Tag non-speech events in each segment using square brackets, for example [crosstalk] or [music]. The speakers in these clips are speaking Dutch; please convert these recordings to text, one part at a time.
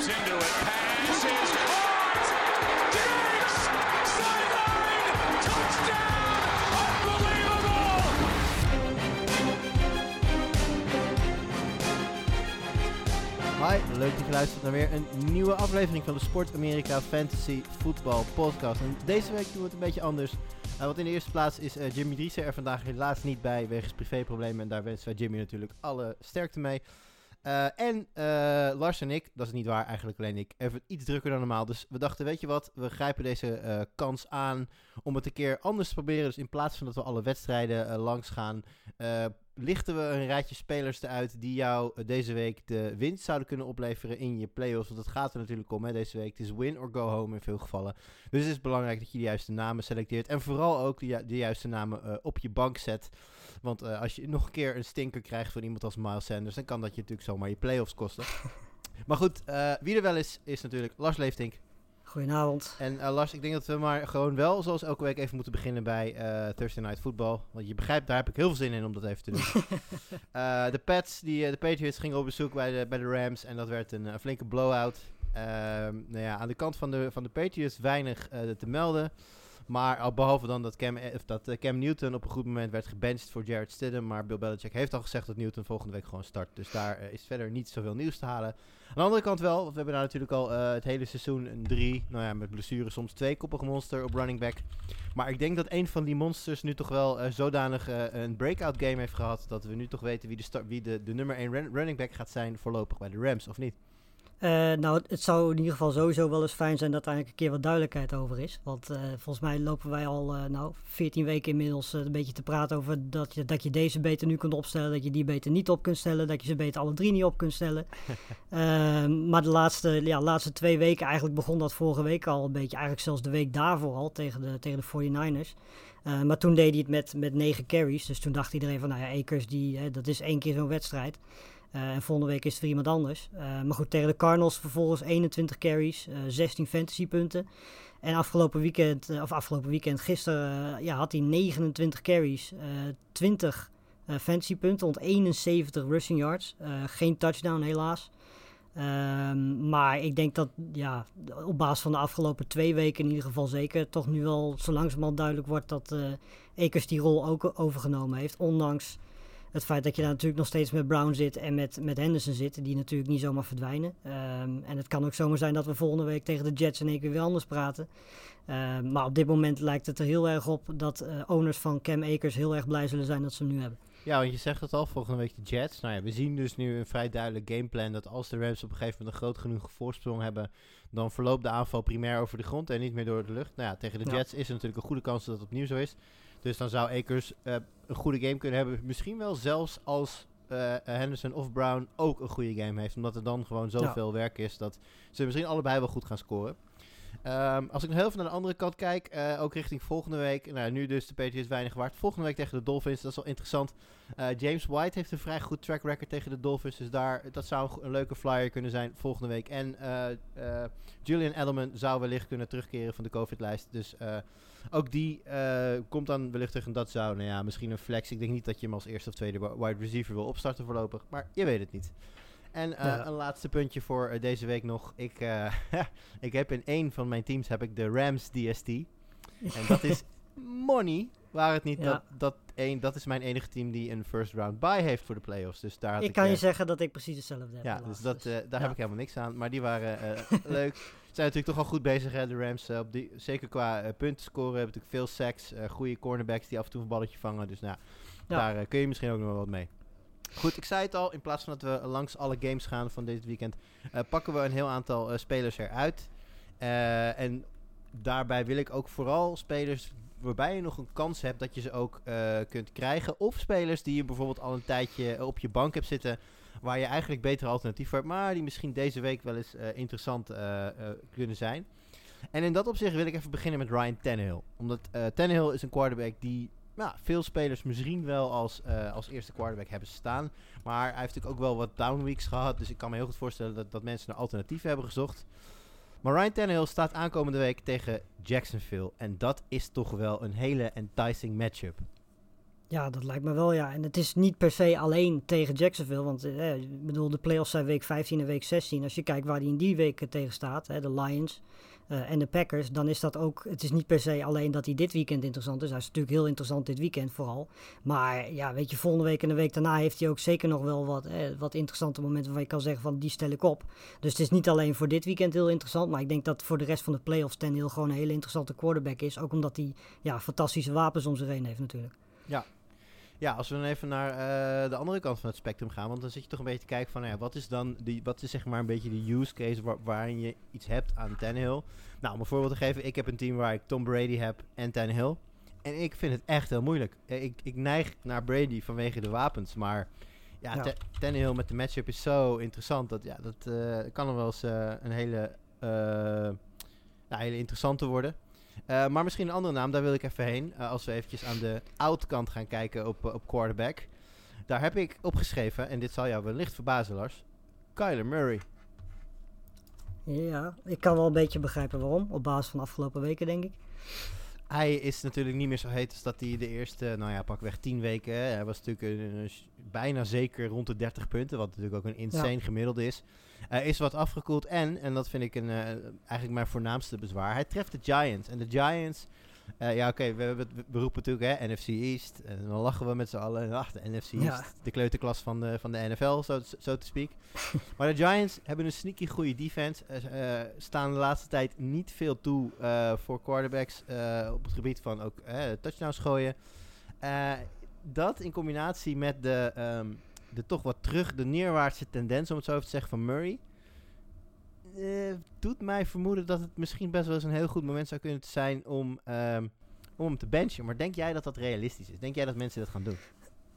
Into it. Pass is caught. Diggs! Sideline! Touchdown! Unbelievable! Hi, leuk dat je luistert naar weer een nieuwe aflevering van de Sport Amerika Fantasy Football Podcast. En deze week doen we het een beetje anders. Uh, want in de eerste plaats is uh, Jimmy Driessen er vandaag helaas niet bij wegens privéproblemen. En daar wensen wij Jimmy natuurlijk alle sterkte mee. Uh, en Lars en ik, dat is niet waar eigenlijk alleen ik, even iets drukker dan normaal. Dus we dachten, weet je wat, we grijpen deze kans aan om het een keer anders te proberen. Dus in plaats van dat we alle wedstrijden langs gaan, lichten we een rijtje spelers eruit die jou eh, deze week de winst zouden kunnen opleveren in je playoffs. Want dat gaat er natuurlijk om hè, deze week. Het is win or go home in veel gevallen. Dus het is belangrijk dat je de juiste namen selecteert. En vooral ook de, ju de juiste namen op je bank zet. Want uh, als je nog een keer een stinker krijgt van iemand als Miles Sanders, dan kan dat je natuurlijk zomaar je playoffs kosten. [laughs] maar goed, wie er wel is, is natuurlijk Lars Leeftink. Goedenavond. En uh, Lars, ik denk dat we maar gewoon wel, zoals elke week, even moeten beginnen bij uh, Thursday Night Football. Want je begrijpt, daar heb ik heel veel zin in om dat even te doen. uh, [laughs] de Pats, die, de Patriots gingen op bezoek bij de, bij de Rams en dat werd een, een flinke blowout. Ehm, nou ja, aan de kant van de, van de Patriots weinig te melden. Maar behalve dan dat Cam, dat Cam Newton op een goed moment werd gebenched voor Jared Stidham. Maar Bill Belichick heeft al gezegd dat Newton volgende week gewoon start. Dus daar is verder niet zoveel nieuws te halen. Aan de andere kant wel, want we hebben daar natuurlijk al het hele seizoen een drie, nou ja, met blessures soms twee koppige monster op running back. Maar ik denk dat een van die monsters nu toch wel zodanig een breakout game heeft gehad, dat we nu toch weten wie de, wie de, nummer 1 run running back gaat zijn voorlopig bij de Rams, of niet? Uh, nou, het zou in ieder geval sowieso wel eens fijn zijn dat er eigenlijk een keer wat duidelijkheid over is. Want uh, volgens mij lopen wij al uh, nou, 14 weken inmiddels een beetje te praten over dat je, dat je deze beter nu kunt opstellen, dat je die beter niet op kunt stellen, dat je ze beter alle drie niet op kunt stellen. [laughs] Ehm, maar de laatste, ja, laatste twee weken, eigenlijk begon dat vorige week al een beetje, eigenlijk zelfs de week daarvoor al tegen de, tegen de 49ers. maar toen deed hij het met, met 9 carries, dus toen dacht iedereen van, nou ja, Akers, die, dat is één keer zo'n wedstrijd. Uh, en volgende week is het iemand anders. Uh, maar goed, tegen de Cardinals vervolgens 21 carries, uh, 16 fantasy punten. En afgelopen weekend, of afgelopen weekend, gisteren ja, had hij 29 carries, 20 fantasy punten, 171 rushing yards. geen touchdown helaas. Ehm, maar ik denk dat ja, op basis van de afgelopen twee weken in ieder geval zeker toch nu wel zo langzamerhand duidelijk wordt dat Akers die rol ook overgenomen heeft. Ondanks het feit dat je daar natuurlijk nog steeds met Brown zit en met, met Henderson zit, die natuurlijk niet zomaar verdwijnen. Um, en het kan ook zomaar zijn dat we volgende week tegen de Jets in één keer weer anders praten. Um, maar op dit moment lijkt het er heel erg op dat uh, owners van Cam Akers heel erg blij zullen zijn dat ze hem nu hebben. Ja, want je zegt het al, volgende week de Jets. Nou ja, we zien dus nu een vrij duidelijk gameplan dat als de Rams op een gegeven moment een groot genoeg voorsprong hebben, dan verloopt de aanval primair over de grond en niet meer door de lucht. Nou ja, tegen de Jets ja. is er natuurlijk een goede kans dat het opnieuw zo is. Dus dan zou Akers uh, een goede game kunnen hebben. Misschien wel zelfs als uh, Henderson of Brown ook een goede game heeft. Omdat er dan gewoon zoveel ja. werk is dat ze misschien allebei wel goed gaan scoren. Um, als ik nog heel even naar de andere kant kijk, uh, ook richting volgende week. Nou, nu dus de Patriots weinig waard. Volgende week tegen de Dolphins, dat is wel interessant. Uh, James White heeft een vrij goed track record tegen de Dolphins. Dus daar, dat zou een leuke flyer kunnen zijn volgende week. En Julian Edelman zou wellicht kunnen terugkeren van de COVID-lijst. Dus ook die komt dan wellicht terug. En dat zou, nou ja, misschien een flex. Ik denk niet dat je hem als eerste of tweede wide receiver wil opstarten voorlopig. Maar je weet het niet. En uh, ja. een laatste puntje voor uh, deze week nog. Ik, [laughs] ik heb in één van mijn teams heb ik de Rams DST. En dat is [laughs] money. Waar het niet ja. dat, dat, één, dat is mijn enige team die een first round bye heeft voor de playoffs. Dus daar had ik, ik kan je zeggen dat ik precies hetzelfde heb. Ja, dus, dat, dus daar heb ik helemaal niks aan. Maar die waren [laughs] leuk. Zijn natuurlijk toch al goed bezig, hè, de Rams. op die, zeker qua punten scoren. Hebben natuurlijk veel sacks. goede cornerbacks die af en toe een balletje vangen. Dus nou, daar kun je misschien ook nog wel wat mee. Goed, ik zei het al, in plaats van dat we langs alle games gaan van dit weekend, uh, pakken we een heel aantal uh, spelers eruit. Uh, en daarbij wil ik ook vooral spelers waarbij je nog een kans hebt dat je ze ook kunt krijgen. Of spelers die je bijvoorbeeld al een tijdje op je bank hebt zitten, waar je eigenlijk beter alternatief voor hebt, maar die misschien deze week wel eens interessant kunnen zijn. En in dat opzicht wil ik even beginnen met Ryan Tannehill. Omdat Tannehill is een quarterback die nou, veel spelers misschien wel als, als eerste quarterback hebben staan. Maar hij heeft natuurlijk ook wel wat down weeks gehad. Dus ik kan me heel goed voorstellen dat, dat mensen een alternatief hebben gezocht. Maar Ryan Tannehill staat aankomende week tegen Jacksonville. En dat is toch wel een hele enticing matchup. Ja, dat lijkt me wel, ja. En het is niet per se alleen tegen Jacksonville. Want eh, ik bedoel, de playoffs zijn week 15 en week 16. Als je kijkt waar die in die weken tegen staat, hè, de Lions eh, en de Packers, dan is dat ook... Het is niet per se alleen dat hij dit weekend interessant is. Hij is natuurlijk heel interessant dit weekend vooral. Maar ja, weet je, volgende week en de week daarna heeft hij ook zeker nog wel wat, eh, wat interessante momenten... waar je kan zeggen van, die stel ik op. Dus het is niet alleen voor dit weekend heel interessant. Maar ik denk dat voor de rest van de playoffs Ten gewoon een hele interessante quarterback is. Ook omdat hij ja, fantastische wapens om zich heen heeft natuurlijk. Ja, ja, als we dan even naar uh, de andere kant van het spectrum gaan, want dan zit je toch een beetje te kijken van, nou ja, wat is dan die, wat is zeg maar een beetje de use case waar, waarin je iets hebt aan Tannehill. Nou, om een voorbeeld te geven, ik heb een team waar ik Tom Brady heb en Tannehill. En ik vind het echt heel moeilijk. Ik, ik neig naar Brady vanwege de wapens, maar ja, ja. Tannehill met de matchup is zo interessant dat ja, dat uh, kan er wel eens uh, een hele, hele interessante worden. Uh, maar misschien een andere naam, daar wil ik even heen. Uh, als we eventjes aan de outkant gaan kijken op, op quarterback. Daar heb ik opgeschreven, en dit zal jou wellicht verbazen, Lars. Kyler Murray. Ja, ik kan wel een beetje begrijpen waarom. Op basis van de afgelopen weken, denk ik. Hij is natuurlijk niet meer zo heet als dat hij de eerste, nou ja, pakweg 10 weken. Hij was natuurlijk een, een, bijna zeker rond de 30 punten, wat natuurlijk ook een insane ja. gemiddelde is. Is wat afgekoeld en, en dat vind ik een, uh, eigenlijk mijn voornaamste bezwaar, hij treft de Giants. En de Giants, uh, ja oké, okay, we, we, we, roepen natuurlijk hè, NFC East. En dan lachen we met z'n allen. Ach, de NFC East, ja. de kleuterklas van de, van de NFL, zo so te speak. [laughs] maar de Giants hebben een sneaky goede defense. Staan de laatste tijd niet veel toe voor quarterbacks op het gebied van ook touchdowns gooien. dat in combinatie met de... Um, de toch wat terug, de neerwaartse tendens, om het zo even te zeggen, van Murray. Uh, doet mij vermoeden dat het misschien best wel eens een heel goed moment zou kunnen zijn om, um, om hem te benchen. Maar denk jij dat dat realistisch is? Denk jij dat mensen dat gaan doen?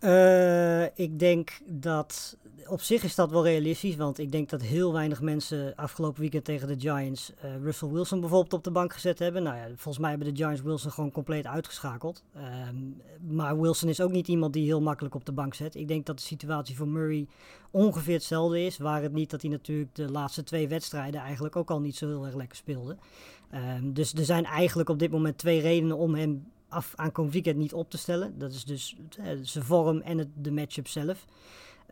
Uh, ik denk dat op zich is dat wel realistisch, want ik denk dat heel weinig mensen afgelopen weekend tegen de Giants uh, Russell Wilson bijvoorbeeld op de bank gezet hebben. Nou ja, volgens mij hebben de Giants Wilson gewoon compleet uitgeschakeld. Um, maar Wilson is ook niet iemand die heel makkelijk op de bank zet. Ik denk dat de situatie voor Murray ongeveer hetzelfde is, waar het niet dat hij natuurlijk de laatste twee wedstrijden eigenlijk ook al niet zo heel erg lekker speelde. Um, dus er zijn eigenlijk op dit moment twee redenen om hem af aankomend weekend niet op te stellen. Dat is dus zijn vorm en het, de matchup zelf.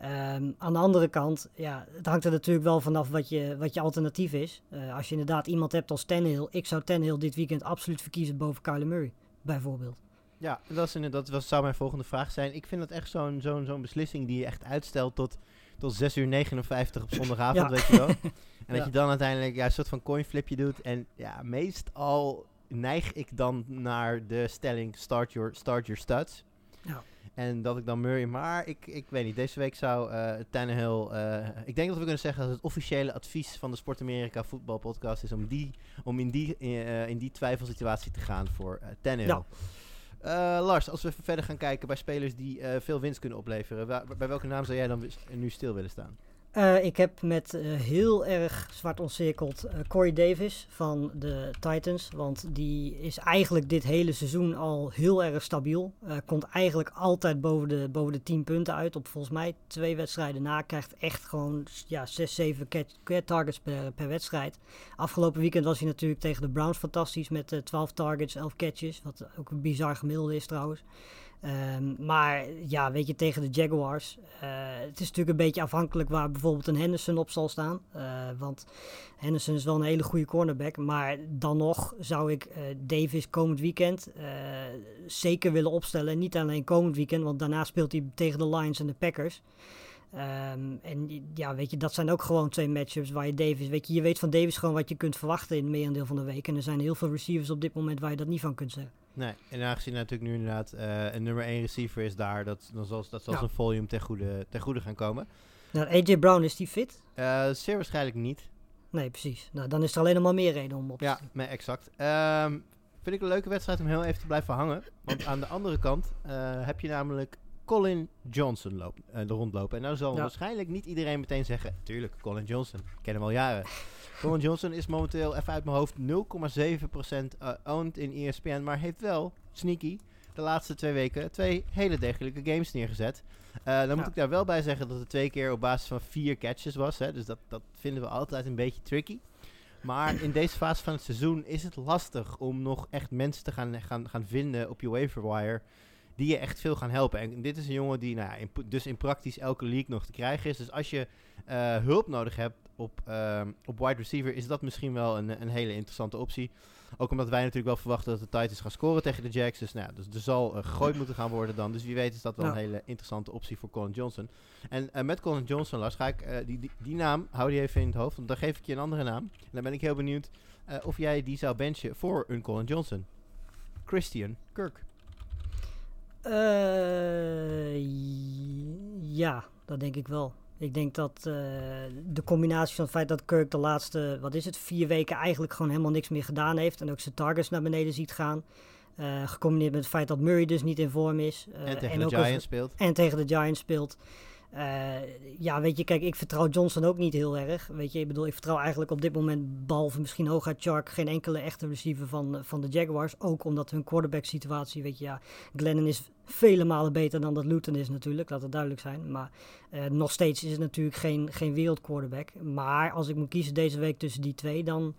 Um, aan de andere kant, ja, het hangt er natuurlijk wel vanaf wat je, wat je alternatief is. Uh, als je inderdaad iemand hebt als Tannehill, ik zou Tannehill dit weekend absoluut verkiezen boven Kyler Murray, bijvoorbeeld. Ja, dat, is dat was, zou mijn volgende vraag zijn. Ik vind dat echt zo'n zo'n zo'n beslissing die je echt uitstelt tot, tot 6 uur 59 op [laughs] zondagavond, weet je wel. En [laughs] ja. dat je dan uiteindelijk ja, een soort van coinflipje doet. En ja, meestal neig ik dan naar de stelling start your, start your studs. Ja. En dat ik dan Murray, maar ik, ik weet niet, deze week zou uh, Tannehill, uh, ik denk dat we kunnen zeggen dat het officiële advies van de Sport Amerika voetbalpodcast is om, die, om in, die, uh, in die twijfelsituatie te gaan voor Tannehill. Ja. Lars, als we even verder gaan kijken bij spelers die veel winst kunnen opleveren, bij welke naam zou jij dan nu stil willen staan? Uh, ik heb met uh, heel erg zwart ontcirkeld uh, Corey Davis van de Titans. Want die is eigenlijk dit hele seizoen al heel erg stabiel. komt eigenlijk altijd boven de, boven de 10 punten uit. Op volgens mij twee wedstrijden na. Krijgt echt gewoon ja, 6, 7 catch, targets per, per wedstrijd. Afgelopen weekend was hij natuurlijk tegen de Browns fantastisch. Met 12 targets, 11 catches. Wat ook een bizar gemiddelde is trouwens. Um, maar ja, weet je, tegen de Jaguars. Uh, het is natuurlijk een beetje afhankelijk waar bijvoorbeeld een Henderson op zal staan. Uh, want Henderson is wel een hele goede cornerback. Maar dan nog zou ik uh, Davis komend weekend zeker willen opstellen. Niet alleen komend weekend, want daarna speelt hij tegen de Lions en de Packers. Um, en ja, weet je, dat zijn ook gewoon twee matchups waar je Davis, weet je, je weet van Davis gewoon wat je kunt verwachten in het merendeel van de week. En er zijn heel veel receivers op dit moment waar je dat niet van kunt zeggen. Nee, en aangezien natuurlijk nu inderdaad uh, een nummer 1 receiver is daar, dat, dan zal, dat zal zijn volume ten goede, ten goede gaan komen. Nou, AJ Brown, is die fit? Uh, zeer waarschijnlijk niet. Nee, precies. Nou, dan is er alleen nog maar meer reden om op te Ja, nee, exact. Um, vind ik een leuke wedstrijd om heel even te blijven hangen. Want aan de andere kant uh, heb je namelijk Colin Johnson loop, uh, er rondlopen. En nou zal ja. waarschijnlijk niet iedereen meteen zeggen... Tuurlijk, Colin Johnson. Ik ken hem al jaren. [laughs] Colin Johnson is momenteel, even uit mijn hoofd, 0,7% uh, owned in ESPN. Maar heeft wel, sneaky, de laatste twee weken twee hele degelijke games neergezet. Uh, dan ja. moet ik daar wel bij zeggen dat het twee keer op basis van vier catches was. Hè, dus dat, dat vinden we altijd een beetje tricky. Maar in [clears throat] deze fase van het seizoen is het lastig om nog echt mensen te gaan, gaan, gaan vinden op je waiver wire die je echt veel gaan helpen. En dit is een jongen die nou ja, in, dus in praktisch elke league nog te krijgen is. Dus als je eh, hulp nodig hebt op, ehm, op wide receiver, is dat misschien wel een, een hele interessante optie. Ook omdat wij natuurlijk wel verwachten dat de Titans gaan scoren tegen de Jacks. Dus, nou ja, dus er zal gegooid moeten gaan worden dan. Dus wie weet is dat wel Ja. een hele interessante optie voor Colin Johnson. En eh, met Colin Johnson, Lars, ga ik eh, die, die, die naam, hou die even in het hoofd. Want dan geef ik je een andere naam. En dan ben ik heel benieuwd of jij die zou benchen voor een Colin Johnson. Christian Kirk. Eh, ja, dat denk ik wel. Ik denk dat eh, de combinatie van het feit dat Kirk de laatste, wat is het, vier weken eigenlijk gewoon helemaal niks meer gedaan heeft. En ook zijn targets naar beneden ziet gaan. eh, gecombineerd met het feit dat Murray dus niet in vorm is. en tegen de Giants speelt. en tegen de Giants speelt. Eh, ja, weet je, kijk, ik vertrouw Johnson ook niet heel erg. Weet je, ik bedoel, ik vertrouw eigenlijk op dit moment, behalve misschien hooguit Chark, geen enkele echte receiver van, van de Jaguars. Ook omdat hun quarterback situatie, weet je, ja, Glennon is vele malen beter dan dat Luton is natuurlijk, laat het duidelijk zijn. Maar eh, nog steeds is het natuurlijk geen, geen wereldquarterback. Maar als ik moet kiezen deze week tussen die twee, dan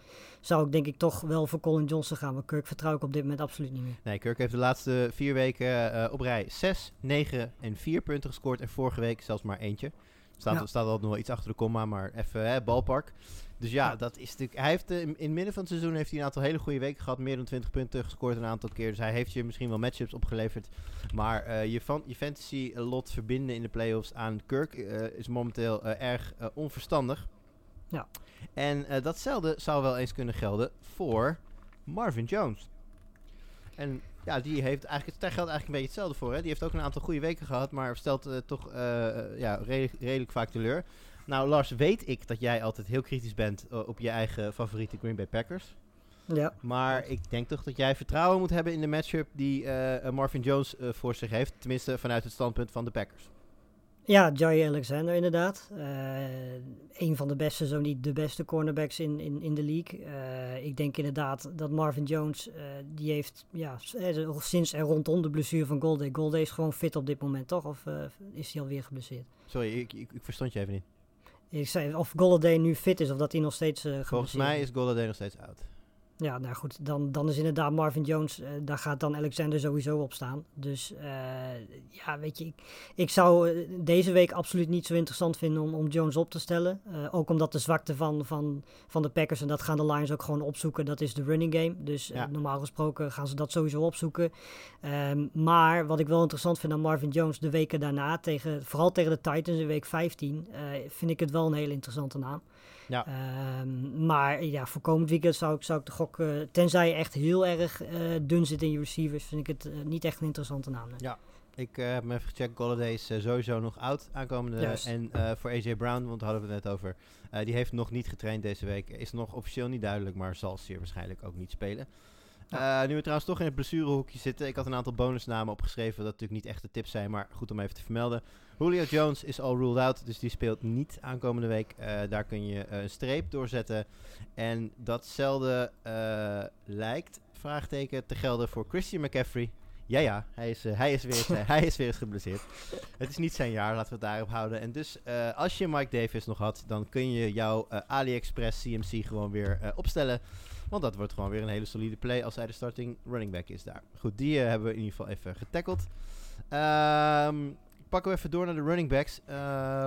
zou ik denk ik toch wel voor Colin Johnson gaan. Maar Kirk vertrouw ik op dit moment absoluut niet meer. Nee, Kirk heeft de laatste vier weken eh, op rij 6, 9 en 4 punten gescoord. En vorige week zelfs maar eentje. Staat, Ja. staat altijd nog wel iets achter de komma, maar even hè, balpark. Dus ja, Ja. dat is natuurlijk. Hij heeft eh, in, in het midden van het seizoen heeft hij een aantal hele goede weken gehad. Meer dan 20 punten gescoord een aantal keer. Dus hij heeft je misschien wel matchups opgeleverd. Maar eh, je, van, je fantasy lot verbinden in de playoffs aan Kirk is momenteel erg onverstandig. Ja. En eh, datzelfde zou wel eens kunnen gelden voor Marvin Jones. En ja, die heeft eigenlijk, daar geldt eigenlijk een beetje hetzelfde voor. Hè? Die heeft ook een aantal goede weken gehad, maar stelt eh, toch eh, ja, redelijk, redelijk vaak teleur. Nou, Lars, weet ik dat jij altijd heel kritisch bent op je eigen favoriete Green Bay Packers. Ja, Maar ik denk toch dat jij vertrouwen moet hebben in de matchup die Marvin Jones voor zich heeft. Tenminste, vanuit het standpunt van de Packers. Ja, Jay Alexander inderdaad. Eh een van de beste, zo niet de beste cornerbacks in, in, in de league. Eh, ik denk inderdaad dat Marvin Jones, eh, die heeft ja, sinds en rondom de blessure van Golday. Golday is gewoon fit op dit moment, toch? Of is hij alweer geblesseerd? Sorry, ik, ik, ik verstond je even niet. Ik zei of Golladay nu fit is of dat hij nog steeds eh Volgens geblesseerd mij is Golladay nog steeds oud. Ja, nou goed, dan, dan is inderdaad Marvin Jones, eh, daar gaat dan Alexander sowieso op staan. Dus eh, ja, weet je, ik, ik zou eh, deze week absoluut niet zo interessant vinden om, om Jones op te stellen. Ook omdat de zwakte van, van, van de Packers, en dat gaan de Lions ook gewoon opzoeken, dat is de running game. Dus Ja. normaal gesproken gaan ze dat sowieso opzoeken. Ehm, maar wat ik wel interessant vind aan Marvin Jones de weken daarna, tegen, vooral tegen de Titans in week 15, eh, vind ik het wel een hele interessante naam. Ja. Ehm, maar ja, voor komend weekend zou ik, zou ik de gok, eh, tenzij je echt heel erg eh, dun zit in je receivers, vind ik het eh, niet echt een interessante naam. nee. Ja. Ik heb hem even gecheckt. Golladay is sowieso nog oud aankomende. Juist. En voor AJ Brown, want daar hadden we het net over. die heeft nog niet getraind deze week. Is nog officieel niet duidelijk, maar zal zeer waarschijnlijk ook niet spelen. Eh, nu we trouwens toch in het blessurehoekje zitten. Ik had een aantal bonusnamen opgeschreven. Dat natuurlijk niet echte tips zijn, maar goed om even te vermelden. Julio Jones is al ruled out, dus die speelt niet aankomende week. Eh, daar kun je eh, een streep doorzetten. En datzelfde lijkt, vraagteken, te gelden voor Christian McCaffrey. Ja, ja, hij is, hij, is weer eens, [laughs] hij is weer eens geblesseerd. Het is niet zijn jaar, laten we het daarop houden. En dus, als je Mike Davis nog had, dan kun je jouw AliExpress CMC gewoon weer opstellen. Want dat wordt gewoon weer een hele solide play als hij de starting running back is daar. Goed, die eh, hebben we in ieder geval even getackled. Ehm, pakken we even door naar de running backs. Eh,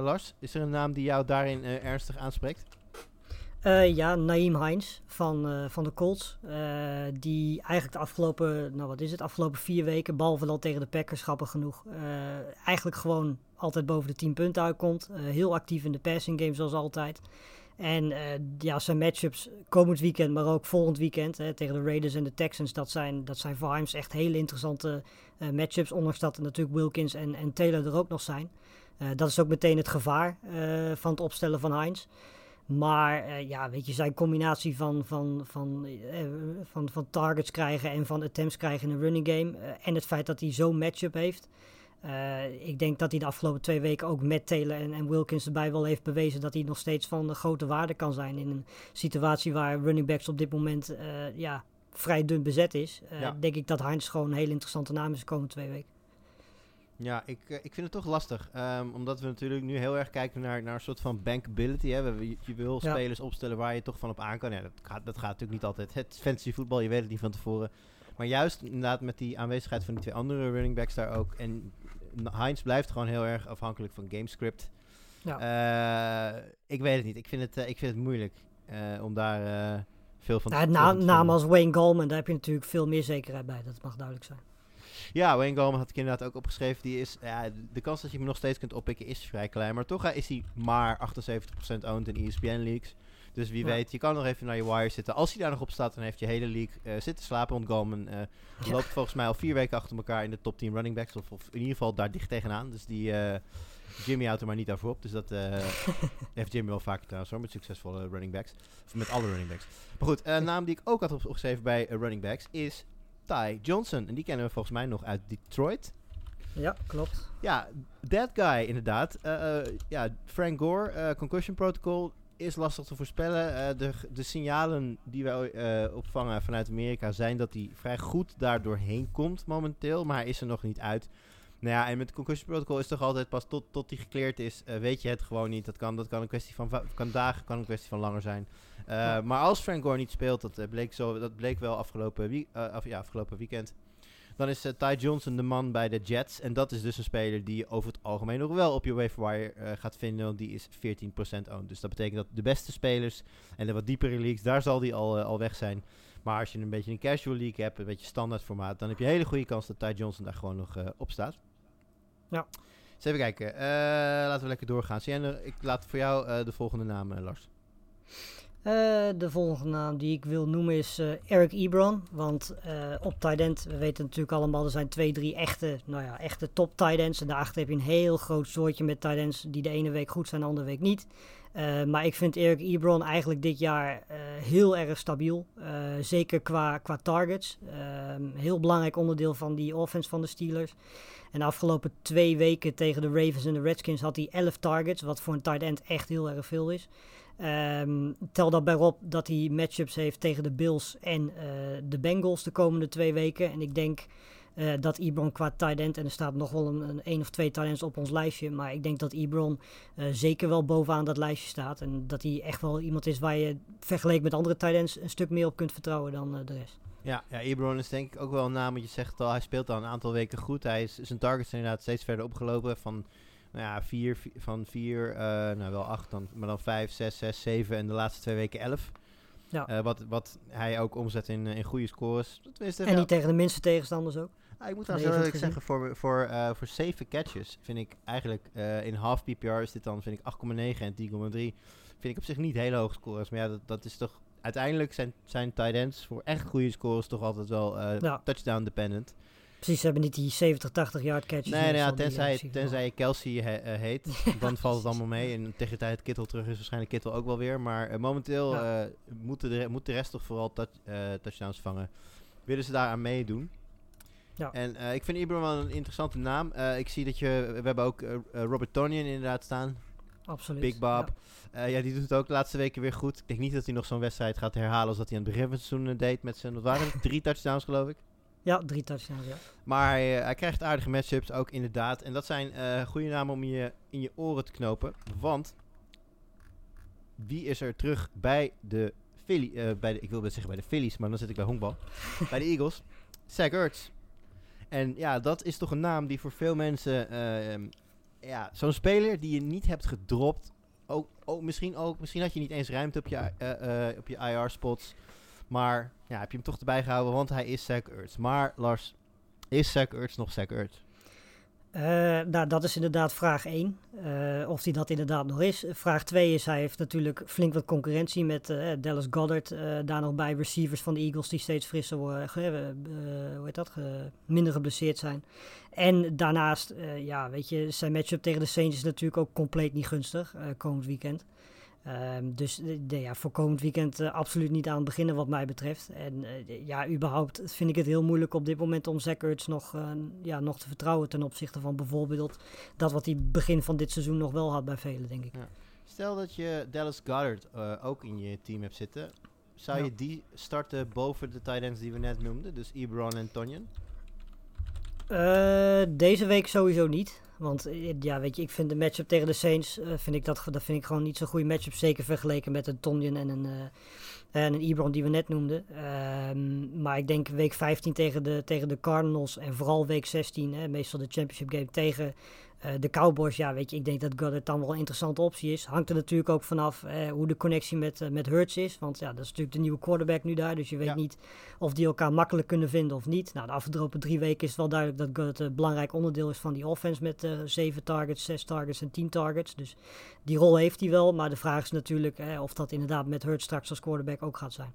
Lars, is er een naam die jou daarin eh, ernstig aanspreekt? Ja, Naeem Hines van, van de Colts. die eigenlijk de afgelopen, nou wat is het, afgelopen vier weken, behalve dan tegen de Packers, grappig genoeg, eigenlijk gewoon altijd boven de 10 punten uitkomt. Heel actief in de passing game zoals altijd. En eh, ja, zijn matchups komend weekend, maar ook volgend weekend hè, tegen de Raiders en de Texans, dat zijn, dat zijn voor Hines echt hele interessante eh, matchups. Ondanks dat natuurlijk Wilkins en, en Taylor er ook nog zijn. Eh, dat is ook meteen het gevaar van het opstellen van Hines. Maar ja, weet je, zijn combinatie van, van, van, van, van targets krijgen en van attempts krijgen in een running game. en het feit dat hij zo'n matchup heeft. Eh, ik denk dat hij de afgelopen twee weken ook met Taylor en, en Wilkins erbij wel heeft bewezen dat hij nog steeds van de grote waarde kan zijn. In een situatie waar running backs op dit moment eh, ja, vrij dun bezet is. Ja. Denk ik dat Heinz gewoon een hele interessante naam is de komende twee weken. Ja, ik, ik vind het toch lastig. ehm, omdat we natuurlijk nu heel erg kijken naar, naar een soort van bankability. Hè. Je, je wil Ja. spelers opstellen waar je toch van op aan kan. Ja, dat, gaat, dat gaat natuurlijk niet altijd. Het fantasy voetbal, je weet het niet van tevoren. Maar juist inderdaad met die aanwezigheid van die twee andere running backs daar ook. En Heinz blijft gewoon heel erg afhankelijk van gamescript. Ja. Uh, ik weet het niet. Ik vind het, uh, ik vind het moeilijk uh, om daar veel van te na, Naam als Wayne Goldman, daar heb je natuurlijk veel meer zekerheid bij. Dat mag duidelijk zijn. Ja, Wayne Goldman had ik inderdaad ook opgeschreven. Die is, ja, de kans dat je hem nog steeds kunt oppikken is vrij klein. Maar toch is hij maar 78% owned in ESPN leagues. Dus wie weet, je kan nog even naar je wire zitten. Als hij daar nog op staat, dan heeft je hele league uh, zitten slapen. Want Goldman uh, ja. loopt volgens mij al vier weken achter elkaar in de top 10 running backs. Of, of in ieder geval daar dicht tegenaan. Dus die uh, Jimmy houdt er maar niet daarvoor op. Dus dat [laughs] heeft Jimmy wel vaker trouwens hoor, met succesvolle running backs. Of met alle running backs. Maar goed, een naam die ik ook had opgeschreven bij running backs is Ty Johnson. En die kennen we volgens mij nog uit Detroit. Ja, klopt. Ja, that guy inderdaad. ja, Frank Gore, Concussion Protocol is lastig te voorspellen. Uh, de, de signalen die wij uh, opvangen vanuit Amerika zijn dat hij vrij goed daar doorheen komt momenteel. Maar hij is er nog niet uit. Nou ja, en met het concussion protocol is toch altijd pas tot, tot die gekleerd is, uh, weet je het gewoon niet. Dat kan, dat kan een kwestie van kan dagen, kan een kwestie van langer zijn. Ja. Maar als Frank Gore niet speelt, dat, bleek, zo, dat bleek wel afgelopen, wie, af, ja, afgelopen weekend. Dan is uh, Ty Johnson de man bij de Jets. En dat is dus een speler die je over het algemeen nog wel op je waiver wire uh, gaat vinden. Want die is 14% owned. Dus dat betekent dat de beste spelers en de wat diepere leagues, daar zal die al, uh, al weg zijn. Maar als je een beetje een casual league hebt, een beetje standaard formaat, dan heb je een hele goede kans dat Ty Johnson daar gewoon nog op staat. Ja. Dus even kijken. laten we lekker doorgaan. Sienne, ik laat voor jou de volgende naam, Lars. Uh, de volgende naam die ik wil noemen is uh, Eric Ebron. Want uh, op tight end, we weten natuurlijk allemaal, er zijn twee, drie echte, nou ja, echte top tight ends. En daarachter heb je een heel groot soortje met tight ends die de ene week goed zijn, de andere week niet. maar ik vind Eric Ebron eigenlijk dit jaar heel erg stabiel. zeker qua, qua targets. Ehm, heel belangrijk onderdeel van die offense van de Steelers. En de afgelopen twee weken tegen de Ravens en de Redskins had hij 11 targets. Wat voor een tight end echt heel erg veel is. Um, tel daarbij op dat hij matchups heeft tegen de Bills en uh, de Bengals de komende twee weken. En ik denk uh, dat Ebron qua tight end, en er staat nog wel een, een, of twee tight ends op ons lijstje, maar ik denk dat Ebron uh, zeker wel bovenaan dat lijstje staat. En dat hij echt wel iemand is waar je vergeleken met andere tight ends een stuk meer op kunt vertrouwen dan de rest. Ja, ja, Ebron is denk ik ook wel een naam, want je zegt al, hij speelt al een aantal weken goed. Hij is, zijn targets inderdaad steeds verder opgelopen van nou ja, vier, vier van vier, uh, nou wel acht, dan, maar dan vijf, zes, zes, zeven en de laatste twee weken elf. Ja. Uh, wat, wat hij ook omzet in, in goede scores. Tenminste, en niet tegen de minste tegenstanders ook. Ah, ik moet wel eerlijk zeggen, voor, voor, uh, voor zeven catches vind ik eigenlijk in half PPR is dit dan vind ik 8,9 en 10,3. Vind ik op zich niet hele hoge scores. Maar ja, dat, dat is toch uiteindelijk zijn, zijn tight ends voor echt goede scores toch altijd wel ja. touchdown dependent. Precies, ze hebben niet die 70, 80 yard catches. Nee, nee ja, tenzij, die, tenzij je Kelsey he, uh, heet, [laughs] dan valt het [laughs] allemaal mee. En tegen de tijd Kittel terug is waarschijnlijk Kittel ook wel weer. Maar uh, momenteel ja. moet, de, moet de rest toch vooral touch, touchdowns vangen. Willen ze daaraan meedoen? Ja. En ik vind Ibram wel een interessante naam. ik zie dat je, we hebben ook Robert Tonian inderdaad staan. Absoluut. Big Bob. Ja. ja. die doet het ook de laatste weken weer goed. Ik denk niet dat hij nog zo'n wedstrijd gaat herhalen als dat hij aan het begin van het seizoen deed met zijn, wat waren het, [laughs] drie touchdowns geloof ik. Ja, drie touchdowns, ja. Maar hij, hij krijgt aardige matchups ook inderdaad. En dat zijn uh, goede namen om je in je oren te knopen. Want wie is er terug bij de Philly, uh, bij de, ik wil zeggen bij de Phillies, maar dan zit ik bij honkbal. [laughs] bij de Eagles. Zach Ertz. En ja, dat is toch een naam die voor veel mensen... Uh, ja, zo'n speler die je niet hebt gedropt. Ook, ook, misschien ook, misschien had je niet eens ruimte op je, op je IR-spots. Maar ja, heb je hem toch erbij gehouden, want hij is Zach Ertz. Maar Lars, is Zach Ertz nog Zach Ertz? Uh, nou, dat is inderdaad vraag 1. Uh, eh, of hij dat inderdaad nog is. Vraag 2 is, hij heeft natuurlijk flink wat concurrentie met uh, Dallas Goddard. daar nog bij receivers van de Eagles die steeds frisser worden, hoe heet dat, minder geblesseerd zijn. En daarnaast, ja, weet je, zijn matchup tegen de Saints is natuurlijk ook compleet niet gunstig, komend weekend. Um, dus de, ja, voor komend weekend uh, absoluut niet aan het beginnen wat mij betreft. En uh, ja, überhaupt vind ik het heel moeilijk op dit moment om Zekkerts nog, uh, ja, nog te vertrouwen ten opzichte van bijvoorbeeld dat wat hij begin van dit seizoen nog wel had bij velen, denk ik. Ja. Stel dat je Dallas Goddard ook in je team hebt zitten. Zou ja. je die starten boven de tight ends die we net noemden? Dus Ebron en Tonyan? deze week sowieso niet. Want eh, ja, weet je, ik vind de matchup tegen de Saints, eh, vind ik dat, dat vind ik gewoon niet zo'n goede matchup. Zeker vergeleken met een Tonyan en een, eh, en een Ebron die we net noemden. Ehm, maar ik denk week 15 tegen de, tegen de Cardinals en vooral week 16, hè, meestal de championship game tegen eh, de Cowboys, ja, weet je, ik denk dat Goddard dan wel een interessante optie is. Hangt er natuurlijk ook vanaf eh, hoe de connectie met, uh, met Hurts is. Want ja, dat is natuurlijk de nieuwe quarterback nu daar. Dus je weet Ja. niet of die elkaar makkelijk kunnen vinden of niet. Nou, de afgelopen drie weken is het wel duidelijk dat Goddard een belangrijk onderdeel is van die offense. Met eh zeven targets, zes targets en tien targets. Dus die rol heeft hij wel. Maar de vraag is natuurlijk eh, of dat inderdaad met Hurts straks als quarterback ook gaat zijn.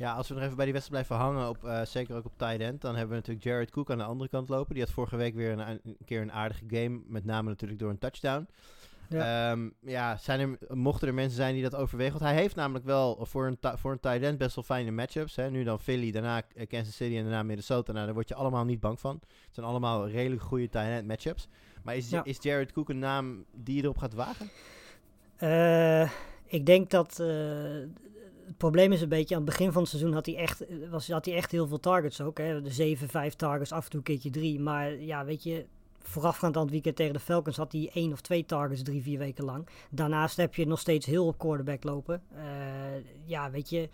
Ja, als we nog even bij die wedstrijd blijven hangen, op, eh, zeker ook op tight end, dan hebben we natuurlijk Jared Cook aan de andere kant lopen. Die had vorige week weer een, een keer een aardige game, met name natuurlijk door een touchdown. Ja, ja zijn er, mochten er mensen zijn die dat overwegen? Want hij heeft namelijk wel voor een, voor een tight end best wel fijne matchups. Hè. Nu dan Philly, daarna eh, Kansas City en daarna Minnesota. Nou, daar word je allemaal niet bang van. Het zijn allemaal redelijk goede tight end matchups. Maar is, Ja. is Jared Cook een naam die je erop gaat wagen? Eh, ik denk dat het probleem is een beetje aan het begin van het seizoen had hij echt, was, had hij echt heel veel targets ook. Hè? De 7, 5 targets, af en toe een keertje 3. Maar ja, weet je, voorafgaand aan het weekend tegen de Falcons had hij één of twee targets drie, vier weken lang. Daarnaast heb je nog steeds heel op quarterback lopen. Eh, ja, weet je,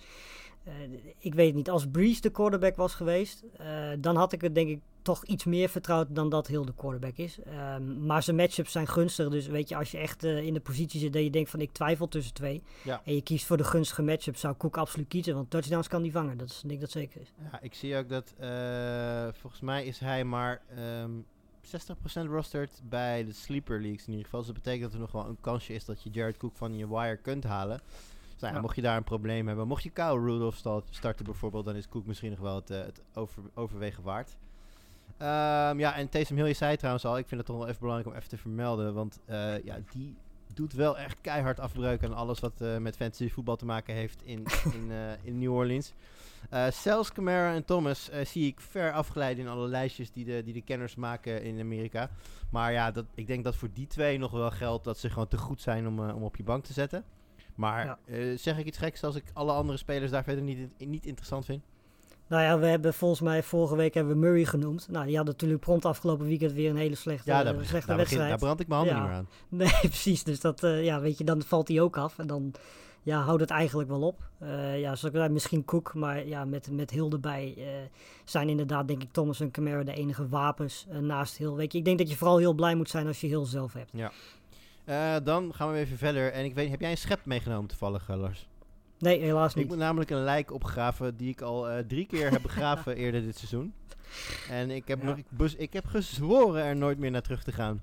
eh, ik weet niet. Als Breeze de quarterback was geweest, eh, dan had ik het denk ik toch iets meer vertrouwd dan dat heel de quarterback is. Ehm, maar zijn matchups zijn gunstig. Dus weet je, als je echt eh, in de positie zit dat je denkt van ik twijfel tussen twee. Ja. En je kiest voor de gunstige matchup, zou Cook absoluut kiezen. Want touchdowns kan die vangen. Dat is denk ik dat zeker is. Ja, ik zie ook dat volgens mij is hij maar ehm 60% rostered bij de sleeper leagues in ieder geval. Dus dat betekent dat er nog wel een kansje is dat je Jared Cook van je wire kunt halen. Dus nou ja, mocht je daar een probleem hebben, mocht je Kyle Rudolph sta- starten bijvoorbeeld, dan is Cook misschien nog wel het, eh, het over, overwegen waard. Ehm, ja, en Taysom Hill, je zei trouwens al, ik vind het toch wel even belangrijk om even te vermelden, want eh, ja, die doet wel echt keihard afbreuk aan alles wat eh, met fantasy voetbal te maken heeft in, [laughs] in, in New Orleans. Zelfs Camara en Thomas zie ik ver afgeleid in alle lijstjes die de, die de kenners maken in Amerika. Maar ja, dat, ik denk dat voor die twee nog wel geldt dat ze gewoon te goed zijn om, om op je bank te zetten. Maar Ja. eh, zeg ik iets geks als ik alle andere spelers daar verder niet, niet interessant vind? Nou ja, we hebben volgens mij vorige week hebben we Murray genoemd. Nou, die had natuurlijk prompt afgelopen weekend weer een hele slechte, Ja, daar, slechte daar, begin- wedstrijd. daar brand ik mijn handen Ja. niet meer aan. [laughs] Nee, precies. Dus dat, eh, ja, weet je, dan valt hij ook af. En dan ja, houdt het eigenlijk wel op. Eh, ja, zoals ik misschien Cook, maar ja, met, met Hill erbij zijn inderdaad, denk ik, Thomas en Camara de enige wapens naast Hill. Weet je, ik denk dat je vooral heel blij moet zijn als je Hill zelf hebt. Eh, dan gaan we even verder. En ik weet, heb jij een schep meegenomen toevallig, eh, Lars? Nee, helaas Ik niet. moet namelijk een lijk opgraven die ik al eh, drie keer heb begraven [laughs] eerder dit seizoen. En ik heb, Ja. nog, ik, bes- ik heb gezworen er nooit meer naar terug te gaan.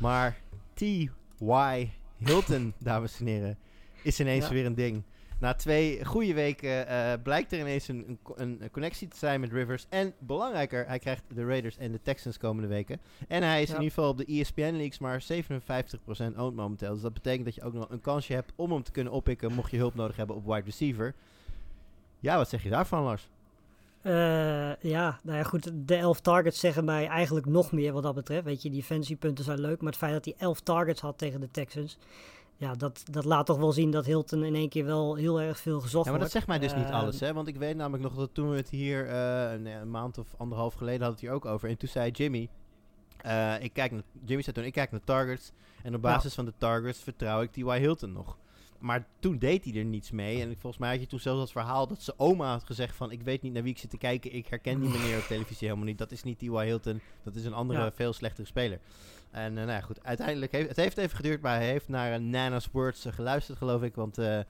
Maar T.Y. Hilton, dames en heren, is ineens Ja. weer een ding. Na twee goede weken eh, blijkt er ineens een, een, een, connectie te zijn met Rivers. En belangrijker, hij krijgt de Raiders en de Texans komende weken. En hij is Ja. in ieder geval op de ESPN Leagues maar 57% owned momenteel. Dus dat betekent dat je ook nog een kansje hebt om hem te kunnen oppikken mocht je hulp nodig hebben op wide receiver. Ja, wat zeg je daarvan, Lars? Eh, ja, nou ja, goed. De 11 targets zeggen mij eigenlijk nog meer wat dat betreft. Weet je, die fancy punten zijn leuk. Maar het feit dat hij 11 targets had tegen de Texans. Ja, dat, dat laat toch wel zien dat Hilton in één keer wel heel erg veel gezocht Ja, maar dat wordt. zegt mij dus niet Eh, alles, hè? Want ik weet namelijk nog dat toen we het hier eh, een, een maand of anderhalf geleden hadden het hier ook over. En toen zei Jimmy, eh, ik kijk naar, Jimmy zei toen, ik kijk naar targets. En op basis van de targets vertrouw ik T.Y. Hilton nog. Maar toen deed hij er niets mee. En volgens mij had je toen zelfs dat verhaal dat zijn oma had gezegd van... ik weet niet naar wie ik zit te kijken. Ik herken die meneer op [laughs] televisie helemaal niet. Dat is niet T.Y. Hilton. Dat is een andere, Ja. veel slechtere speler. En eh, nou ja, goed. Uiteindelijk heeft het heeft even geduurd... maar hij heeft naar een Nana's Words eh, geluisterd, geloof ik. Want eh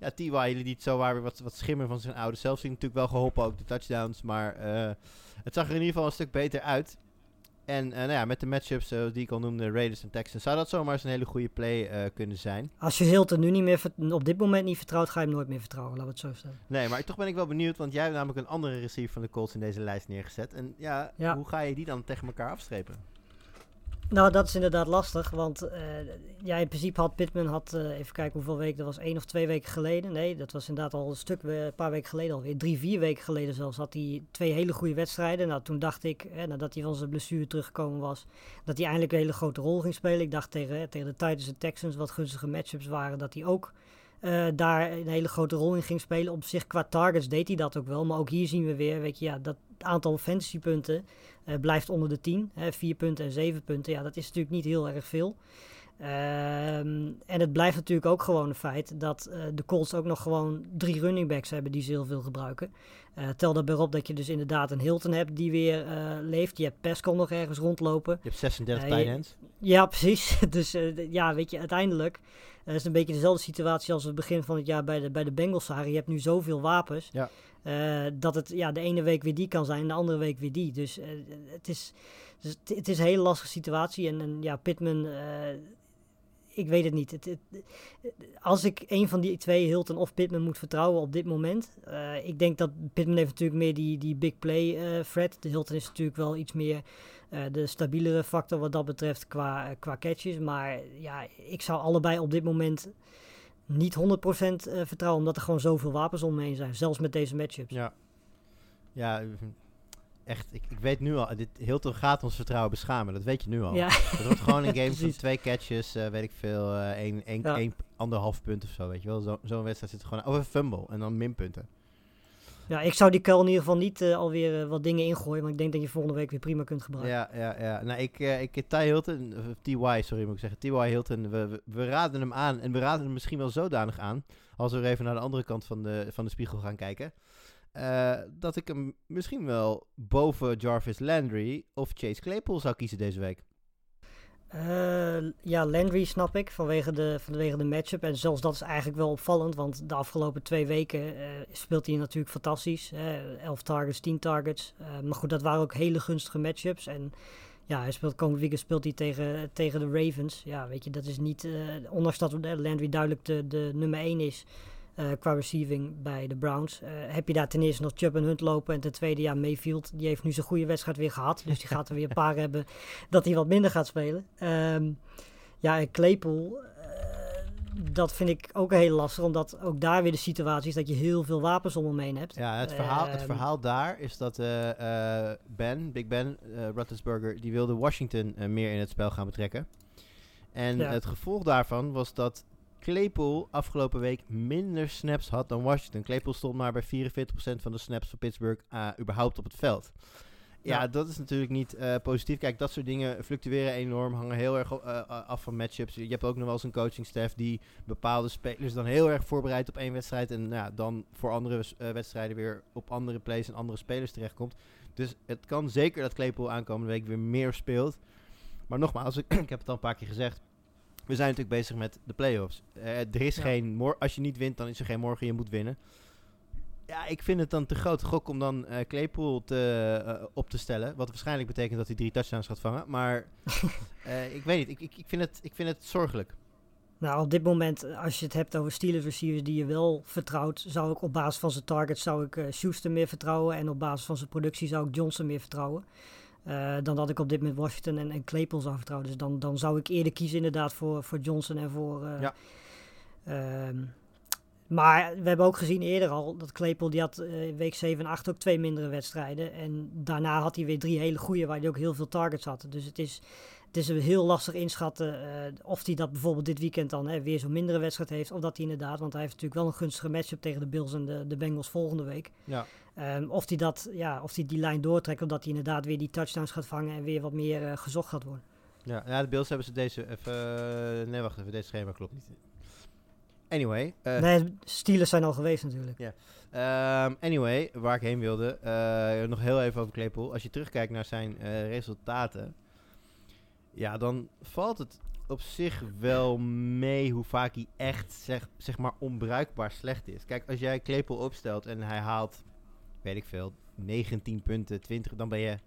ja, T.Y. jullie liet zo waar weer wat, wat schimmer van zijn oude zelf zien. Natuurlijk wel geholpen, ook de touchdowns. Maar eh, het zag er in ieder geval een stuk beter uit. En eh, nou ja, met de matchups eh, die ik al noemde, Raiders en Texans... zou dat zomaar eens een hele goede play eh, kunnen zijn. Als je Hilton nu niet meer op dit moment niet vertrouwt, ga je hem nooit meer vertrouwen. Laten we het zo stellen. Nee, maar toch ben ik wel benieuwd, want jij hebt namelijk een andere receiver van de Colts in deze lijst neergezet. En ja, Ja. hoe ga je die dan tegen elkaar afstrepen? Nou, dat is inderdaad lastig, want eh, ja, in principe had Pittman, had, eh, even kijken hoeveel weken, dat was één of twee weken geleden. Nee, dat was inderdaad al een stuk, eh, een paar weken geleden alweer, drie, vier weken geleden zelfs, had hij twee hele goede wedstrijden. Nou, toen dacht ik, nadat hij van zijn blessure teruggekomen was, dat hij eindelijk een hele grote rol ging spelen. Ik dacht tegen, tegen de Titans en Texans, wat gunstige matchups waren, dat hij ook eh, daar een hele grote rol in ging spelen. Op zich qua targets deed hij dat ook wel. Maar ook hier zien we weer, weet je, ja, dat aantal fantasypunten uh, blijft onder de 10. Hè, 4 punten en 7 punten. Ja, dat is natuurlijk niet heel erg veel. Ehm, en het blijft natuurlijk ook gewoon een feit dat uh, de Colts ook nog gewoon drie running backs hebben die ze heel veel gebruiken. Uh, tel daarbij op dat je dus inderdaad een Hilton hebt die weer uh, leeft. Je hebt Pescom nog ergens rondlopen. Je hebt 36 tight ends. Ja, precies. [laughs] dus ja, weet je, uiteindelijk is het een beetje dezelfde situatie als het begin van het jaar bij de, bij de Bengals. Je hebt nu zoveel wapens. Ja. dat het ja, de ene week weer die kan zijn en de andere week weer die. Dus het, is, dus het is een hele lastige situatie. En, en ja, Pittman ik weet het niet. Als ik een van die twee, Hilton of Pittman, moet vertrouwen op dit moment. Uh, ik denk dat Pittman heeft natuurlijk meer die, die big play uh. De Hilton is natuurlijk wel iets meer uh, de stabielere factor wat dat betreft qua, qua catches. Maar ja, ik zou allebei op dit moment niet 100% vertrouwen. Omdat er gewoon zoveel wapens omheen zijn. Zelfs met deze matchups. Ja, ja echt, ik, ik weet nu al, dit Hilton gaat ons vertrouwen beschamen. Dat weet je nu al. Ja. Het wordt gewoon een [laughs] game van twee catches, uh, weet ik veel, uh, één, één, ja. één, anderhalf punt of zo, weet je wel. Zo'n zo wedstrijd zit gewoon, of een fumble en dan minpunten. Ja, ik zou die kuil in ieder geval niet uh, alweer uh, wat dingen ingooien, maar ik denk dat je volgende week weer prima kunt gebruiken. Ja, ja, ja. Nou, ik, uh, ik Ty Hilton, TY, sorry moet ik zeggen, TY Hilton, we, we, we, raden hem aan en we raden hem misschien wel zodanig aan, als we even naar de andere kant van de, van de spiegel gaan kijken. Uh, dat ik hem misschien wel boven Jarvis Landry of Chase Claypool zou kiezen deze week. Uh, ja, Landry snap ik vanwege de, vanwege de matchup. En zelfs dat is eigenlijk wel opvallend, want de afgelopen twee weken uh, speelt hij natuurlijk fantastisch. 11 targets, 10 targets. maar goed, dat waren ook hele gunstige matchups. En ja, hij speelt komend weekend speelt hij tegen, tegen de Ravens. Ja, weet je, dat is niet, ondanks dat Landry duidelijk de, de nummer 1 is. Uh, qua receiving bij de Browns. Uh, heb je daar ten eerste nog Chubb en Hunt lopen. En ten tweede, ja, Mayfield. Die heeft nu zijn goede wedstrijd weer gehad. Dus die [laughs] gaat er weer een paar hebben dat hij wat minder gaat spelen. Um, ja, en Claypool. Uh, dat vind ik ook heel lastig. Omdat ook daar weer de situatie is dat je heel veel wapens om hem heen hebt. Ja, het verhaal, het verhaal daar is dat Ben, Big Ben, Roethlisberger, die wilde Washington meer in het spel gaan betrekken. En ja. het gevolg daarvan was dat Claypool afgelopen week minder snaps had dan Washington. Claypool stond maar bij 44% van de snaps van Pittsburgh uh, überhaupt op het veld. Ja, ja, dat is natuurlijk niet uh, positief. Kijk, dat soort dingen fluctueren enorm, hangen heel erg uh, af van matchups. Je hebt ook nog wel eens een coachingstaff die bepaalde spelers dan heel erg voorbereidt op één wedstrijd. En nou, dan voor andere wedstrijden weer op andere plays en andere spelers terechtkomt. Dus het kan zeker dat Claypool aankomende week weer meer speelt. Maar nogmaals, ik, [clears throat] ik heb het al een paar keer gezegd we zijn natuurlijk bezig met de playoffs. Uh, er is ja. geen als je niet wint, dan is er geen morgen. Je moet winnen. Ja, ik vind het dan te groot gok om dan uh, Claypool te, uh, op te stellen. Wat waarschijnlijk betekent dat hij drie touchdowns gaat vangen. Maar [laughs] ik weet niet, ik, ik, ik, vind het, ik vind het zorgelijk. Nou, op dit moment, als je het hebt over Steelers receivers die je wel vertrouwt, zou ik op basis van zijn targets zou ik Schuster meer vertrouwen. En op basis van zijn productie zou ik Johnson meer vertrouwen. Uh, dan dat ik op dit moment Washington en, en Claypool zou vertrouwen. Dus dan, dan zou ik eerder kiezen inderdaad voor, voor Johnson en voor... Uh, ja. Uh, maar we hebben ook gezien eerder al dat Claypool die had uh, week 7 en 8 ook twee mindere wedstrijden. En daarna had hij weer drie hele goede waar hij ook heel veel targets had. Dus het is, het is heel lastig inschatten uh, of hij dat bijvoorbeeld dit weekend dan hè, weer zo'n mindere wedstrijd heeft. Of dat hij inderdaad, want hij heeft natuurlijk wel een gunstige matchup tegen de Bills en de, de Bengals volgende week. Ja. Um, of hij dat, ja, of hij die lijn doortrekt, omdat hij inderdaad weer die touchdowns gaat vangen en weer wat meer uh, gezocht gaat worden. Ja, ja, de Bills hebben ze deze even. Uh, nee, wacht even, deze schema klopt niet. Anyway. Uh, nee, Steelers zijn al geweest natuurlijk. Ja. Yeah. Um, anyway, waar ik heen wilde. nog heel even over Claypool. Als je terugkijkt naar zijn resultaten. Ja, dan valt het op zich wel mee hoe vaak hij echt zeg, zeg maar onbruikbaar slecht is. Kijk, als jij Claypool opstelt en hij haalt weet ik veel, 19 punten, 20, dan ben je,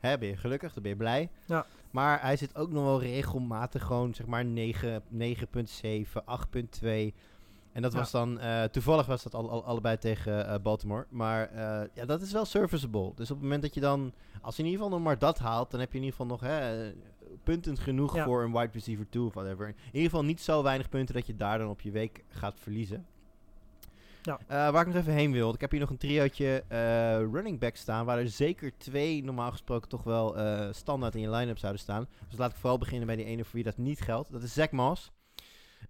hè, ben je gelukkig, dan ben je blij. Ja. Maar hij zit ook nog wel regelmatig gewoon, zeg maar, 9, 9.7, 8.2. En dat ja. was dan, uh, toevallig was dat al, al, allebei tegen uh, Baltimore. Maar uh, ja, dat is wel serviceable. Dus op het moment dat je dan, als je in ieder geval nog maar dat haalt, dan heb je in ieder geval nog hè, punten genoeg ja. voor een wide receiver 2 of whatever. In ieder geval niet zo weinig punten dat je daar dan op je week gaat verliezen. Ja. Uh, waar ik nog even heen wil. Ik heb hier nog een triootje uh, running back staan. Waar er zeker twee normaal gesproken toch wel uh, standaard in je line-up zouden staan. Dus laat ik vooral beginnen bij die ene voor wie dat niet geldt. Dat is Zach Moss.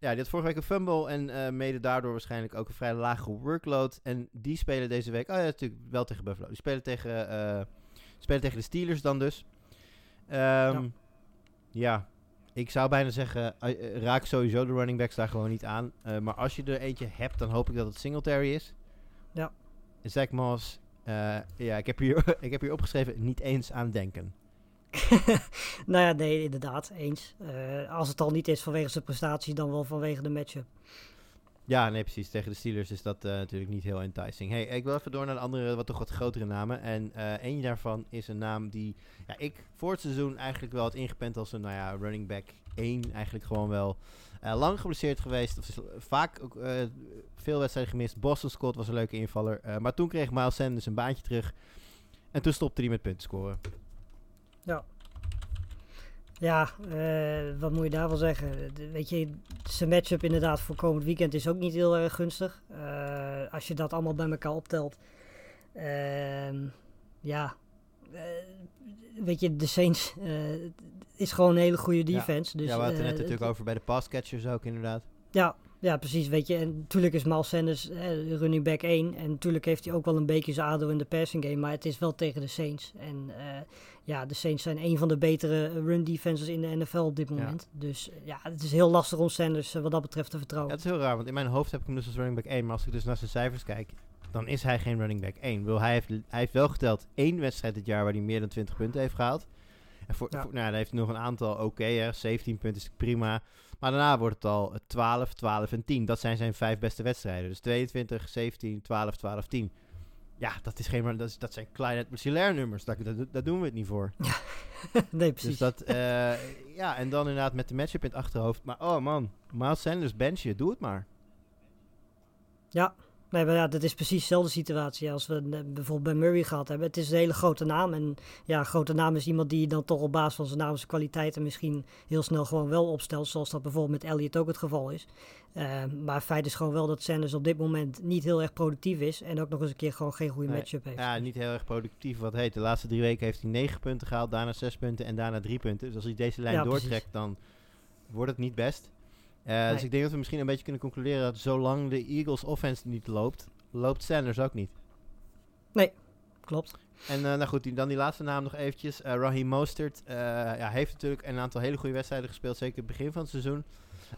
Ja, die had vorige week een fumble en eh, mede daardoor waarschijnlijk ook een vrij lage workload. En die spelen deze week, oh ja, natuurlijk wel tegen Buffalo. Die spelen tegen, eh, spelen tegen de Steelers dan dus. Ehm, ja. ja. Ik zou bijna zeggen, uh, raak sowieso de running backs daar gewoon niet aan. Uh, maar als je er eentje hebt, dan hoop ik dat het Singletary is. Ja. Zach Moss, uh, ja, ik heb, hier, [laughs] ik heb hier opgeschreven, niet eens aan denken. [laughs] nou ja, nee, inderdaad, eens. Uh, als het al niet is vanwege zijn prestatie, dan wel vanwege de matchup. Ja, nee, precies. Tegen de Steelers is dat uh, natuurlijk niet heel enticing. Hey, ik wil even door naar de andere, wat toch wat grotere namen. En uh, een daarvan is een naam die ja, ik voor het seizoen eigenlijk wel had ingepend als een nou ja, running back 1. Eigenlijk gewoon wel uh, lang geblesseerd geweest. Of vaak ook veel wedstrijden gemist. Boston Scott was een leuke invaller. maar toen kreeg Miles Sanders een baantje terug. En toen stopte hij met punten scoren. Ja. Ja, uh, wat moet je daarvan zeggen? De, weet je, zijn matchup inderdaad voor komend weekend is ook niet heel erg gunstig. Uh, als je dat allemaal bij elkaar optelt. Uh, ja, uh, weet je, de Saints is gewoon een hele goede defense. Ja, dus, ja we hadden het net natuurlijk over bij de passcatchers ook inderdaad. Ja, ja, precies. Weet je, en natuurlijk is Miles Sanders eh, running back 1. En natuurlijk heeft hij ook wel een beetje zijn ADO in de passing game. Maar het is wel tegen de Saints. En uh, ja, de Saints zijn een van de betere run defenses in de NFL op dit moment. Ja. Dus ja, het is heel lastig om Sanders uh, wat dat betreft te vertrouwen. Ja, het is heel raar, want in mijn hoofd heb ik hem dus als running back 1. Maar als ik dus naar zijn cijfers kijk, dan is hij geen running back 1. Wil, hij, heeft, hij heeft wel geteld één wedstrijd dit jaar waar hij meer dan 20 punten heeft gehaald. En voor, ja. voor nou, hij heeft nog een aantal oké, okay, 17 punten is prima. Maar daarna wordt het al 12, 12 en 10. Dat zijn zijn vijf beste wedstrijden. Dus 22, 17, 12, 12, 10. Ja, dat, is geen, dat, is, dat zijn kleine Messilair nummers. Daar, dat, dat doen we het niet voor. Ja. [laughs] nee, precies. Dus dat, uh, ja, en dan inderdaad met de matchup in het achterhoofd. Maar oh man, Miles Sanders bench je, doe het maar. Ja, Nee, maar ja, dat is precies dezelfde situatie als we bijvoorbeeld bij Murray gehad hebben. Het is een hele grote naam. En ja, grote naam is iemand die je dan toch op basis van zijn naam zijn kwaliteiten misschien heel snel gewoon wel opstelt. Zoals dat bijvoorbeeld met Elliot ook het geval is. Uh, maar feit is gewoon wel dat Sanders op dit moment niet heel erg productief is. En ook nog eens een keer gewoon geen goede nee, matchup heeft. Ja, niet heel erg productief. Wat heet, de laatste drie weken heeft hij 9 punten gehaald, daarna 6 punten en daarna 3 punten. Dus als hij deze lijn ja, doortrekt, precies. dan wordt het niet best. Nee. Dus ik denk dat we misschien een beetje kunnen concluderen dat zolang de Eagles offense niet loopt, loopt Sanders ook niet. Nee, klopt. En uh, nou goed, die, dan die laatste naam nog eventjes. Uh, Raheem Mostert uh, ja, heeft natuurlijk een aantal hele goede wedstrijden gespeeld, zeker het begin van het seizoen.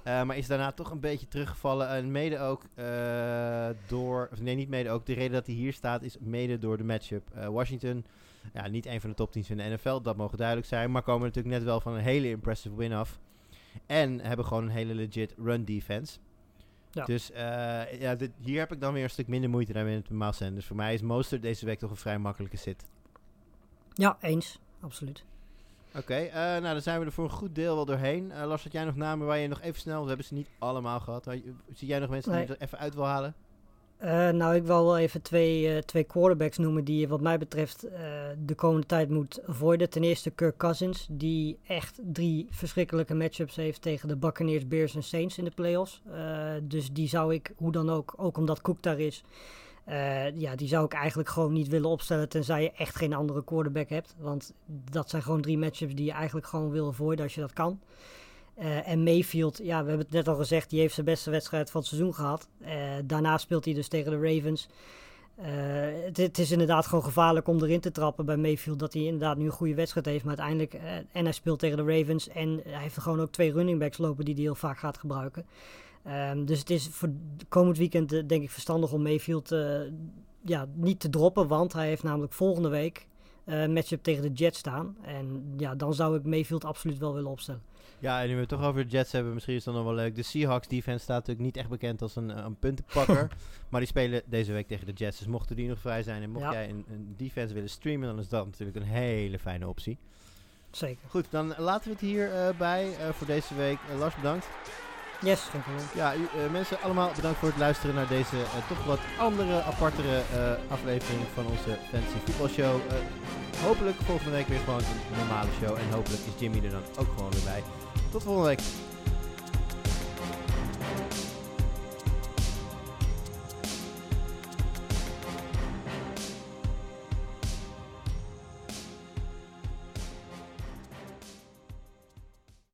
maar is daarna toch een beetje teruggevallen. En mede ook door, of nee, niet mede ook. De reden dat hij hier staat is mede door de matchup. Washington, ja, niet een van de top 10 in de NFL, dat mogen duidelijk zijn. Maar komen natuurlijk net wel van een hele impressive win af. En hebben gewoon een hele legit run defense. Ja. Dus uh, ja, dit, hier heb ik dan weer een stuk minder moeite dan met Miles Sanders. Voor mij is Mostert deze week toch een vrij makkelijke zit. Ja, eens. Absoluut. Oké, okay, uh, nou dan zijn we er voor een goed deel wel doorheen. Uh, Lars, had jij nog namen waar je nog even snel, we hebben ze niet allemaal gehad. Zie jij nog mensen nee. die er even uit wil halen? Uh, nou, ik wil wel even twee, uh, twee quarterbacks noemen die je wat mij betreft uh, de komende tijd moet avoiden. Ten eerste Kirk Cousins, die echt drie verschrikkelijke matchups heeft tegen de Buccaneers, Bears en Saints in de playoffs. dus die zou ik, hoe dan ook, ook omdat Cook daar is, ja, die zou ik eigenlijk gewoon niet willen opstellen tenzij je echt geen andere quarterback hebt. Want dat zijn gewoon drie matchups die je eigenlijk gewoon wil avoiden als je dat kan. Uh, en Mayfield, ja, we hebben het net al gezegd, die heeft zijn beste wedstrijd van het seizoen gehad. Uh, daarna speelt hij dus tegen de Ravens. Uh, het, is inderdaad gewoon gevaarlijk om erin te trappen bij Mayfield. Dat hij inderdaad nu een goede wedstrijd heeft. Maar uiteindelijk, en hij speelt tegen de Ravens. En hij heeft gewoon ook twee running backs lopen die hij heel vaak gaat gebruiken. Um, dus het is voor komend weekend denk ik verstandig om Mayfield ja, niet te droppen. Want hij heeft namelijk volgende week een matchup tegen de Jets staan. En ja, dan zou ik Mayfield absoluut wel willen opstellen. Ja, en nu we het toch over de Jets hebben, misschien is dat nog wel leuk. De Seahawks defense staat natuurlijk niet echt bekend als een, een puntenpakker. [laughs] maar die spelen deze week tegen de Jets. Dus mochten die nog vrij zijn en mocht ja. jij een, een, defense willen streamen, dan is dat natuurlijk een hele fijne optie. Zeker. Goed, dan laten we het hierbij uh, bij uh, voor deze week. Uh, Lars, bedankt. Yes, geen probleem. Ja, u, mensen allemaal bedankt voor het luisteren naar deze toch wat andere, apartere aflevering van onze Fantasy voetbalshow. hopelijk volgende week weer gewoon een normale show. En hopelijk is Jimmy er dan ook gewoon weer bij. Volgende week.